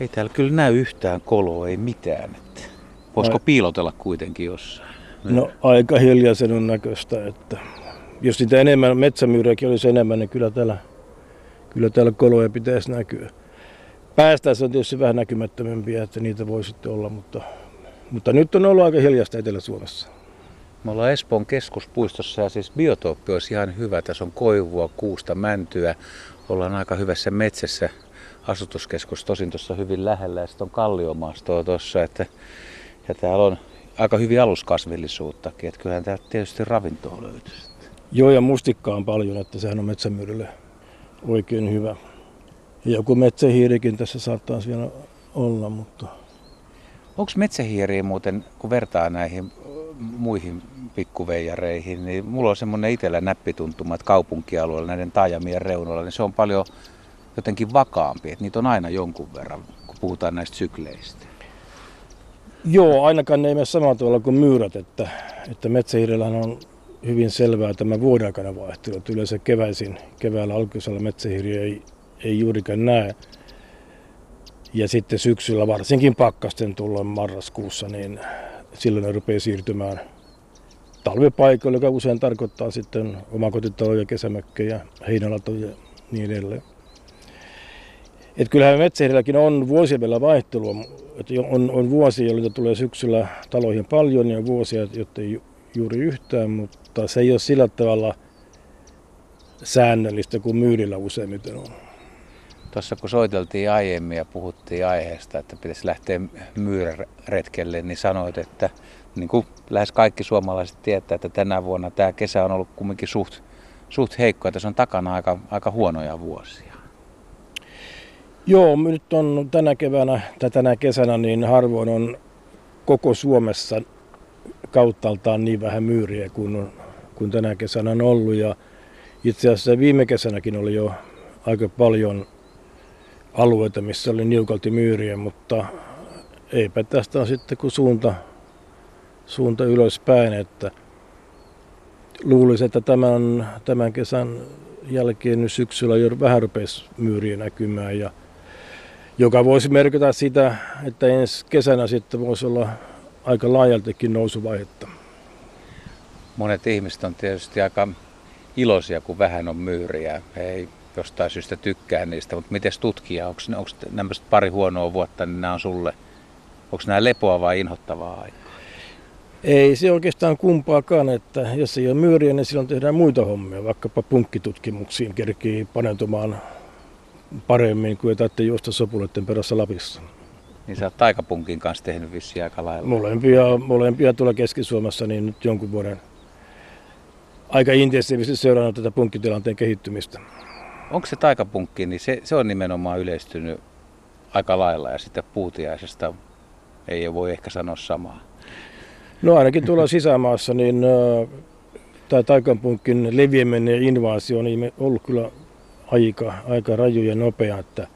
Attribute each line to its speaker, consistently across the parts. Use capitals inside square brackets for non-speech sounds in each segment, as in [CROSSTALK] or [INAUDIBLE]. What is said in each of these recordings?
Speaker 1: Ei täällä kyllä näy yhtään koloa, ei mitään. Että voisiko piilotella kuitenkin jossain?
Speaker 2: No aika hiljaisen on näköistä, että jos niitä enemmän, metsämyyriäkin olisi enemmän, niin kyllä täällä, kyllä täällä koloja pitäisi näkyä. Päästäessä on tietysti vähän näkymättömämpiä, että niitä voi sitten olla, mutta, mutta nyt on ollut aika hiljasta Etelä-Suomessa.
Speaker 1: Me ollaan Espoon keskuspuistossa ja siis biotooppi olisi ihan hyvä. Tässä on koivua, kuusta, mäntyä. Ollaan aika hyvässä metsässä. Asutuskeskus tosin tuossa hyvin lähellä ja sitten on kalliomaastoa tuossa. Että, ja täällä on aika hyvin aluskasvillisuuttakin. Että kyllähän täältä tietysti ravintoa löytyy.
Speaker 2: Joo ja mustikkaa on paljon, että sehän on metsämyydelle oikein hyvä. Ja joku metsähiirikin tässä saattaa vielä olla, mutta...
Speaker 1: Onko metsähiiriä muuten, kun vertaa näihin muihin pikkuveijareihin, niin mulla on semmoinen itsellä näppituntuma, että kaupunkialueella näiden taajamien reunoilla, niin se on paljon jotenkin vakaampi, että niitä on aina jonkun verran, kun puhutaan näistä sykleistä.
Speaker 2: Joo, ainakaan ne ei mene samalla tavalla kuin myyrät, että, että metsähiirellähän on hyvin selvää tämä vuoden aikana vaihtelu. Yleensä keväisin, keväällä alkuisella metsähiiriä ei, ei juurikaan näe. Ja sitten syksyllä, varsinkin pakkasten tullaan marraskuussa, niin silloin ne rupeaa siirtymään talvipaikoille, joka usein tarkoittaa sitten omakotitaloja, kesämökkejä, heinälatoja ja niin edelleen. Et kyllähän metsähirilläkin on vuosien vielä vaihtelua. Et on, on vuosia, joita tulee syksyllä taloihin paljon ja vuosia, jotta ei juuri yhtään, mutta se ei ole sillä tavalla säännöllistä kuin myydillä useimmiten on.
Speaker 1: Tuossa kun soiteltiin aiemmin ja puhuttiin aiheesta, että pitäisi lähteä myyräretkelle, niin sanoit, että niin kuin lähes kaikki suomalaiset tietää, että tänä vuonna tämä kesä on ollut kumminkin suht, suht heikko, että se on takana aika, aika huonoja vuosia.
Speaker 2: Joo, nyt on tänä keväänä tai tänä kesänä niin harvoin on koko Suomessa kauttaaltaan niin vähän myyriä kuin, kuin tänä kesänä on ollut. Ja itse asiassa viime kesänäkin oli jo aika paljon alueita, missä oli niukalti myyriä, mutta eipä tästä on sitten kuin suunta, suunta ylöspäin, että luulisin, että tämän, tämän kesän jälkeen nyt syksyllä jo vähän rupesi myyriä näkymään, ja, joka voisi merkitä sitä, että ensi kesänä sitten voisi olla aika laajaltikin nousuvaihetta.
Speaker 1: Monet ihmiset on tietysti aika iloisia, kun vähän on myyriä. He ei jostain syystä tykkää niistä, mutta miten tutkija, onko, onko nämä pari huonoa vuotta, niin nämä on sulle, onko nämä lepoa vai inhottavaa aikaa?
Speaker 2: Ei se oikeastaan kumpaakaan, että jos ei ole myyriä, niin silloin tehdään muita hommia, vaikkapa punkkitutkimuksiin kerkii paneutumaan paremmin kuin että juosta sopuleiden perässä Lapissa.
Speaker 1: Niin sä oot taikapunkin kanssa tehnyt vissiin aika lailla.
Speaker 2: Molempia, molempia tuolla Keski-Suomessa niin nyt jonkun vuoden aika intensiivisesti seurannut tätä punkkitilanteen kehittymistä.
Speaker 1: Onko se taikapunkki, niin se, se on nimenomaan yleistynyt aika lailla ja sitten puutiaisesta ei voi ehkä sanoa samaa.
Speaker 2: No ainakin tuolla [LAUGHS] sisämaassa, niin tämä taikapunkin leviäminen ja invaasio on ollut kyllä aika, aika raju ja nopea, että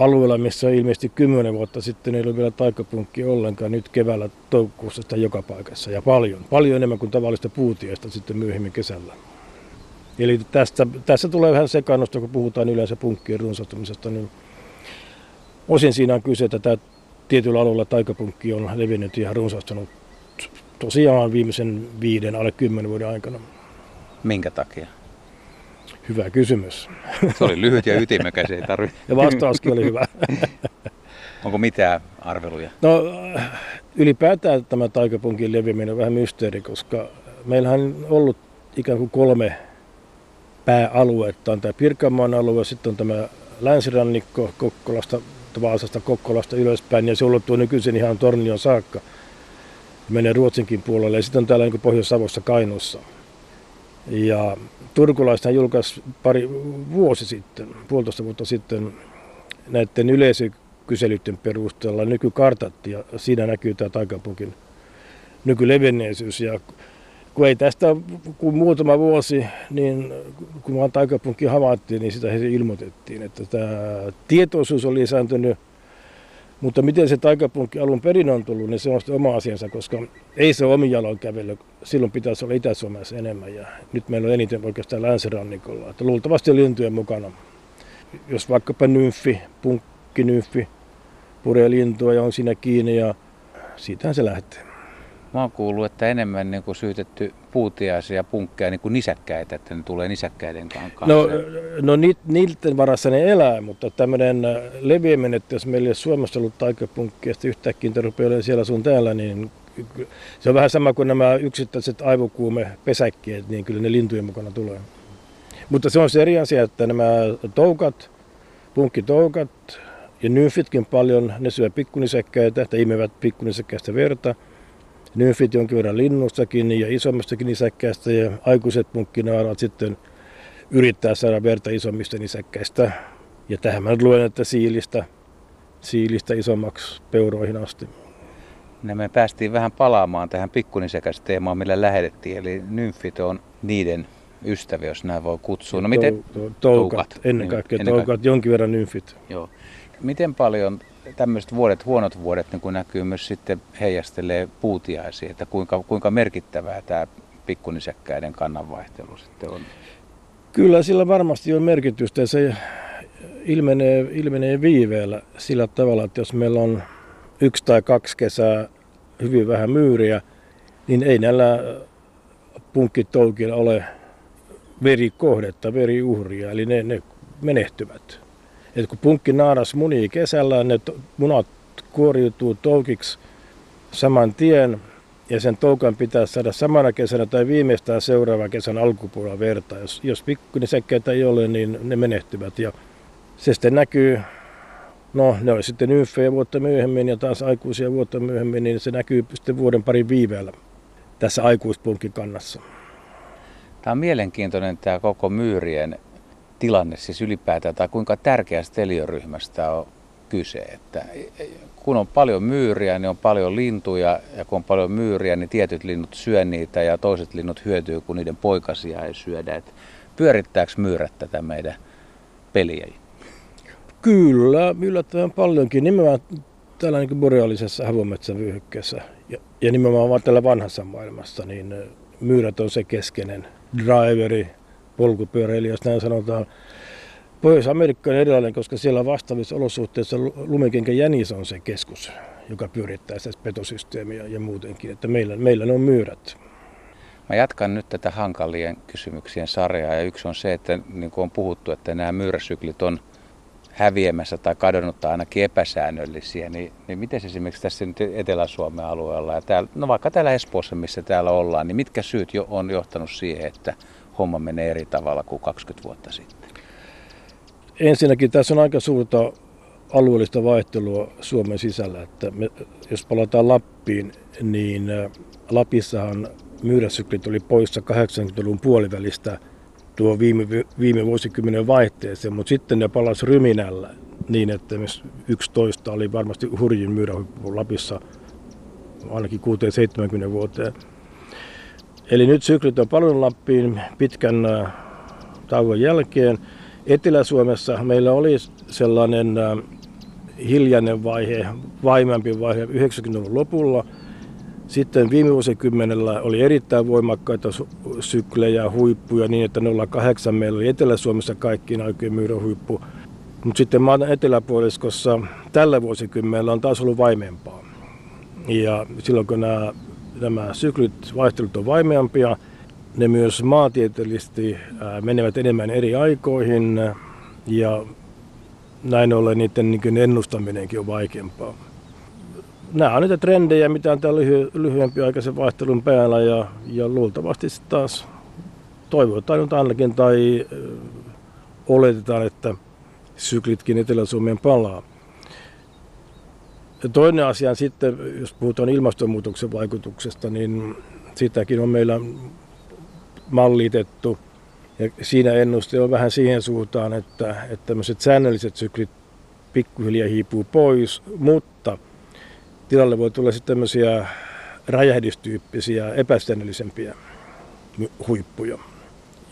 Speaker 2: alueella, missä ilmeisesti kymmenen vuotta sitten ei ole vielä taikapunkki ollenkaan, nyt keväällä toukokuussa sitä joka paikassa ja paljon, paljon enemmän kuin tavallista puutiaista sitten myöhemmin kesällä. Eli tästä, tässä tulee vähän sekannusta, kun puhutaan yleensä punkkien runsastumisesta, niin osin siinä on kyse, että tämä tietyllä alueella taikapunkki on levinnyt ja runsastunut tosiaan viimeisen viiden, alle kymmenen vuoden aikana.
Speaker 1: Minkä takia?
Speaker 2: Hyvä kysymys.
Speaker 1: Se oli lyhyt ja ytimekäs, ei tarvitse.
Speaker 2: Ja vastauskin oli hyvä. [LAUGHS]
Speaker 1: Onko mitään arveluja?
Speaker 2: No ylipäätään tämä taikapunkin leviäminen on vähän mysteeri, koska meillähän on ollut ikään kuin kolme pääaluetta. On tämä Pirkanmaan alue, sitten on tämä länsirannikko Kokkolasta, Vaasasta Kokkolasta ylöspäin ja se ulottuu nykyisin ihan Tornion saakka. Menee Ruotsinkin puolelle ja sitten on täällä niin Pohjois-Savossa Kainuussa. Ja turkulaista julkaisi pari vuosi sitten, puolitoista vuotta sitten, näiden yleisökyselyiden perusteella nykykartat ja siinä näkyy tämä taikapunkin nykylevenneisyys. Ja kun ei tästä kun muutama vuosi, niin kun vaan taikapunkki havaittiin, niin sitä ilmoitettiin, että tämä tietoisuus oli lisääntynyt mutta miten se taikapunkki alun perin on tullut, niin se on oma asiansa, koska ei se omi jaloin kävely. Silloin pitäisi olla Itä-Suomessa enemmän ja nyt meillä on eniten oikeastaan länsirannikolla. Että luultavasti lintujen mukana. Jos vaikkapa nymfi, punkkinymfi puree lintua ja on siinä kiinni ja siitähän se lähtee.
Speaker 1: Mä oon kuullut, että enemmän niin kuin syytetty puutiaisia ja punkkeja niin kuin nisäkkäitä, että ne tulee nisäkkäiden kanssa.
Speaker 2: No, no niiden varassa ne elää, mutta tämmöinen äh, leviäminen, että jos meillä ei Suomessa ollut taikapunkkeja, ja yhtäkkiä rupeaa siellä sun täällä, niin se on vähän sama kuin nämä yksittäiset aivokuume pesäkkeet, niin kyllä ne lintujen mukana tulee. Mutta se on se eri asia, että nämä toukat, punkkitoukat ja nymfitkin paljon, ne syö pikkunisäkkäitä, että imevät pikkunisäkkäistä verta. Nymfit jonkin verran linnustakin ja isommistakin nisäkkäistä ja aikuiset punkkinaarat sitten yrittää saada verta isommista nisäkkäistä. Ja tähän mä luen, että siilistä, siilistä isommaksi peuroihin asti.
Speaker 1: No me päästiin vähän palaamaan tähän pikkunisäkästeemaan, millä lähetettiin, eli nymfit on niiden ystäviä, jos näin voi kutsua. No miten?
Speaker 2: toukat, toukat, ennen kaikkea ennen toukat, jonkin verran nymfit.
Speaker 1: Joo. Miten paljon tämmöiset vuodet, huonot vuodet, niin kun näkyy myös sitten heijastelee puutiaisiin, että kuinka, kuinka merkittävää tämä pikkunisäkkäiden kannanvaihtelu sitten on?
Speaker 2: Kyllä sillä varmasti on merkitystä ja se ilmenee, ilmenee viiveellä sillä tavalla, että jos meillä on yksi tai kaksi kesää hyvin vähän myyriä, niin ei näillä punkkitoukilla ole verikohdetta, veriuhria, eli ne, ne menehtyvät. Et kun punkki naaras munii kesällä, ne munat kuoriutuu toukiksi saman tien, ja sen toukan pitää saada samana kesänä tai viimeistään seuraavan kesän alkupuolella verta. Jos, jos pikkunisäkkeitä ei ole, niin ne menehtyvät. Ja se sitten näkyy, no ne on sitten ymfejä vuotta myöhemmin ja taas aikuisia vuotta myöhemmin, niin se näkyy sitten vuoden parin viiveellä tässä aikuispunkin kannassa.
Speaker 1: Tämä on mielenkiintoinen tämä koko myyrien tilanne siis ylipäätään, tai kuinka tärkeästä eliöryhmästä on kyse. Että kun on paljon myyriä, niin on paljon lintuja, ja kun on paljon myyriä, niin tietyt linnut syö niitä, ja toiset linnut hyötyy, kun niiden poikasia ei syödä. Että pyörittääkö myyrät tätä meidän peliä?
Speaker 2: Kyllä, yllättävän paljonkin. Nimenomaan täällä niin boreaalisessa havometsävyöhykkeessä ja, ja nimenomaan vaan tällä vanhassa maailmassa, niin myyrät on se keskeinen driveri, polkupyöräilijä, näin sanotaan. Pohjois-Amerikka on erilainen, koska siellä vastaavissa olosuhteissa lumikenkä jänis on se keskus, joka pyörittää sitä petosysteemiä ja muutenkin. Että meillä, meillä ne on myyrät.
Speaker 1: Mä jatkan nyt tätä hankalien kysymyksien sarjaa ja yksi on se, että niin kuin on puhuttu, että nämä myyräsyklit on häviämässä tai kadonnut tai ainakin epäsäännöllisiä, niin, niin miten esimerkiksi tässä nyt Etelä-Suomen alueella ja täällä, no vaikka täällä Espoossa, missä täällä ollaan, niin mitkä syyt jo on johtanut siihen, että homma menee eri tavalla kuin 20 vuotta sitten?
Speaker 2: Ensinnäkin tässä on aika suurta alueellista vaihtelua Suomen sisällä. Että me, jos palataan Lappiin, niin äh, Lapissahan myyräsyklit oli poissa 80-luvun puolivälistä tuo viime, viime vuosikymmenen vaihteeseen, mutta sitten ne palasi ryminällä niin, että 11 oli varmasti hurjin myyrähuippu Lapissa ainakin 6-70 vuoteen. Eli nyt syklit on paljon Lappiin pitkän tauon jälkeen. Etelä-Suomessa meillä oli sellainen hiljainen vaihe, vaimampi vaihe 90-luvun lopulla. Sitten viime vuosikymmenellä oli erittäin voimakkaita syklejä, huippuja niin, että 08 meillä oli Etelä-Suomessa kaikkiin aikojen myyrän huippu. Mutta sitten maan eteläpuoliskossa tällä vuosikymmenellä on taas ollut vaimempaa. Ja silloin kun nämä nämä syklit, vaihtelut on vaimeampia. Ne myös maantieteellisesti menevät enemmän eri aikoihin ja näin ollen niiden niin ennustaminenkin on vaikeampaa. Nämä on niitä trendejä, mitä on lyhy- lyhyempi aikaisen vaihtelun päällä ja, ja luultavasti taas toivotaan nyt ainakin tai oletetaan, että syklitkin Etelä-Suomeen palaa. Ja toinen asia sitten, jos puhutaan ilmastonmuutoksen vaikutuksesta, niin sitäkin on meillä mallitettu. Ja siinä ennuste on vähän siihen suuntaan, että, että tämmöiset säännölliset syklit pikkuhiljaa hiipuu pois, mutta tilalle voi tulla sitten tämmöisiä räjähdystyyppisiä, epäsäännöllisempiä huippuja,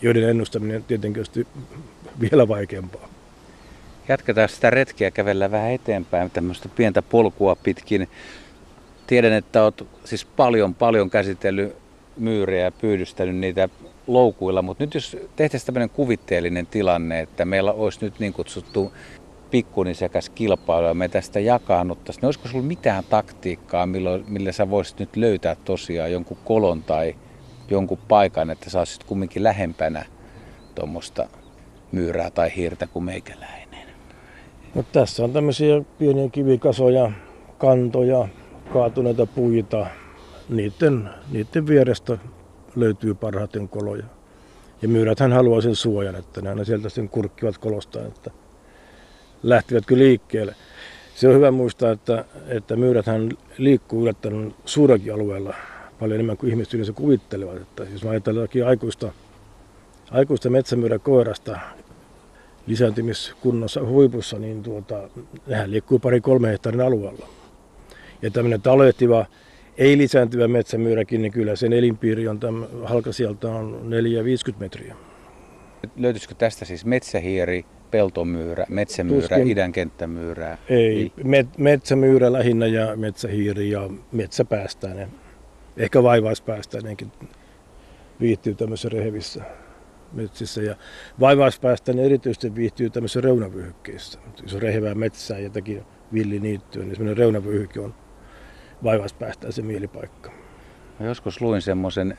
Speaker 2: joiden ennustaminen on tietenkin vielä vaikeampaa.
Speaker 1: Jatketaan sitä retkiä, kävellä vähän eteenpäin, tämmöistä pientä polkua pitkin. Tiedän, että olet siis paljon, paljon käsitellyt myyriä ja pyydystänyt niitä loukuilla, mutta nyt jos tehtäisiin tämmöinen kuvitteellinen tilanne, että meillä olisi nyt niin kutsuttu pikkunisekäs kilpailu ja me tästä jakaannuttaisiin, niin olisiko sinulla mitään taktiikkaa, millä, sä voisit nyt löytää tosiaan jonkun kolon tai jonkun paikan, että sä olisit kumminkin lähempänä tuommoista myyrää tai hiirtä kuin meikäläinen?
Speaker 2: No, tässä on tämmöisiä pieniä kivikasoja, kantoja, kaatuneita puita. Niiden, niiden vierestä löytyy parhaiten koloja. Ja myyräthän haluaa sen suojan, että ne aina sieltä sen kurkkivat kolosta, että lähtivätkö liikkeelle. Se on hyvä muistaa, että, että myyräthän liikkuu yllättäen suurakin alueella paljon enemmän kuin ihmiset yleensä kuvittelevat. Että jos mä ajatellaan aikuista, aikuista metsämyyräkoirasta lisääntymiskunnossa huipussa, niin tuota, nehän liikkuu pari kolme hehtaarin alueella. Ja tämmöinen talehtiva, ei lisääntyvä metsämyyräkin, niin kyllä sen elinpiiri on tämän halkasijalta on 4-50 metriä.
Speaker 1: Löytyisikö tästä siis metsähiiri, peltomyyrä, metsämyyrä, Tuskin. idän kenttämyyrää?
Speaker 2: Ei, met, metsämyyrä lähinnä ja metsähiiri ja metsäpäästäinen. Ehkä vaivaispäästäinenkin viihtyy tämmöisissä rehevissä metsissä. Ja vaivaispäästäinen erityisesti viihtyy tämmöisissä reunavyöhykkeissä. Jos on rehevää metsää ja jotakin villiniittyä, niin semmoinen reunavyöhyke on vaivaispäästäisen mielipaikka.
Speaker 1: Mä joskus luin semmoisen,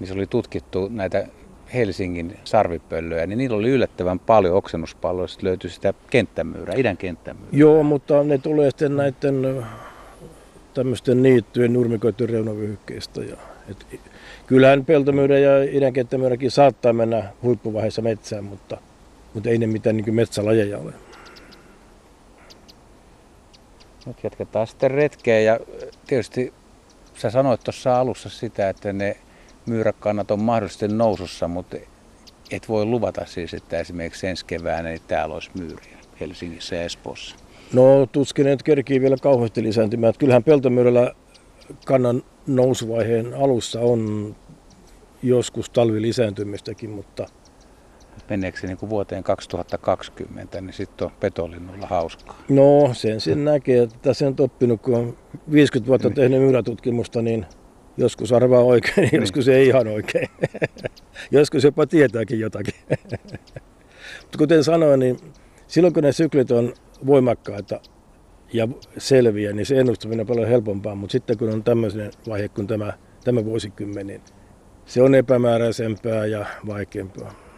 Speaker 1: missä oli tutkittu näitä Helsingin sarvipöllöjä, niin niillä oli yllättävän paljon oksennuspalloja, että löytyi sitä kenttämyyrää, idän kenttämyyrää.
Speaker 2: Joo, mutta ne tulee sitten näiden tämmöisten niittyjen nurmikoiden reunavyöhykkeistä. Ja, et, kyllähän peltomyyrä ja idän kenttämyyräkin saattaa mennä huippuvaiheessa metsään, mutta, mutta ei ne mitään niin metsälajeja ole.
Speaker 1: Nyt jatketaan sitten retkeä ja tietysti sä sanoit tuossa alussa sitä, että ne myyräkannat on mahdollisesti nousussa, mutta et voi luvata siis, että esimerkiksi ensi keväänä niin täällä olisi myyriä Helsingissä ja Espoossa.
Speaker 2: No tuskin nyt kerkii vielä kauheasti lisääntymään. Kyllähän peltomyyrällä kannan nousuvaiheen alussa on joskus talvilisääntymistäkin, mutta –
Speaker 1: meneekö se niin kuin vuoteen 2020, niin sitten on petolinnulla hauskaa.
Speaker 2: No sen sen näkee, että tässä on oppinut, kun on 50 vuotta niin. tehnyt myyrätutkimusta, niin joskus arvaa oikein, niin. joskus ei ihan oikein. [LAUGHS] joskus jopa tietääkin jotakin. [LAUGHS] Mutta kuten sanoin, niin silloin kun ne syklit on voimakkaita ja selviä, niin se ennustaminen on paljon helpompaa, mutta sitten kun on tämmöinen vaihe kuin tämä, tämä vuosikymmen, niin se on epämääräisempää ja vaikeampaa.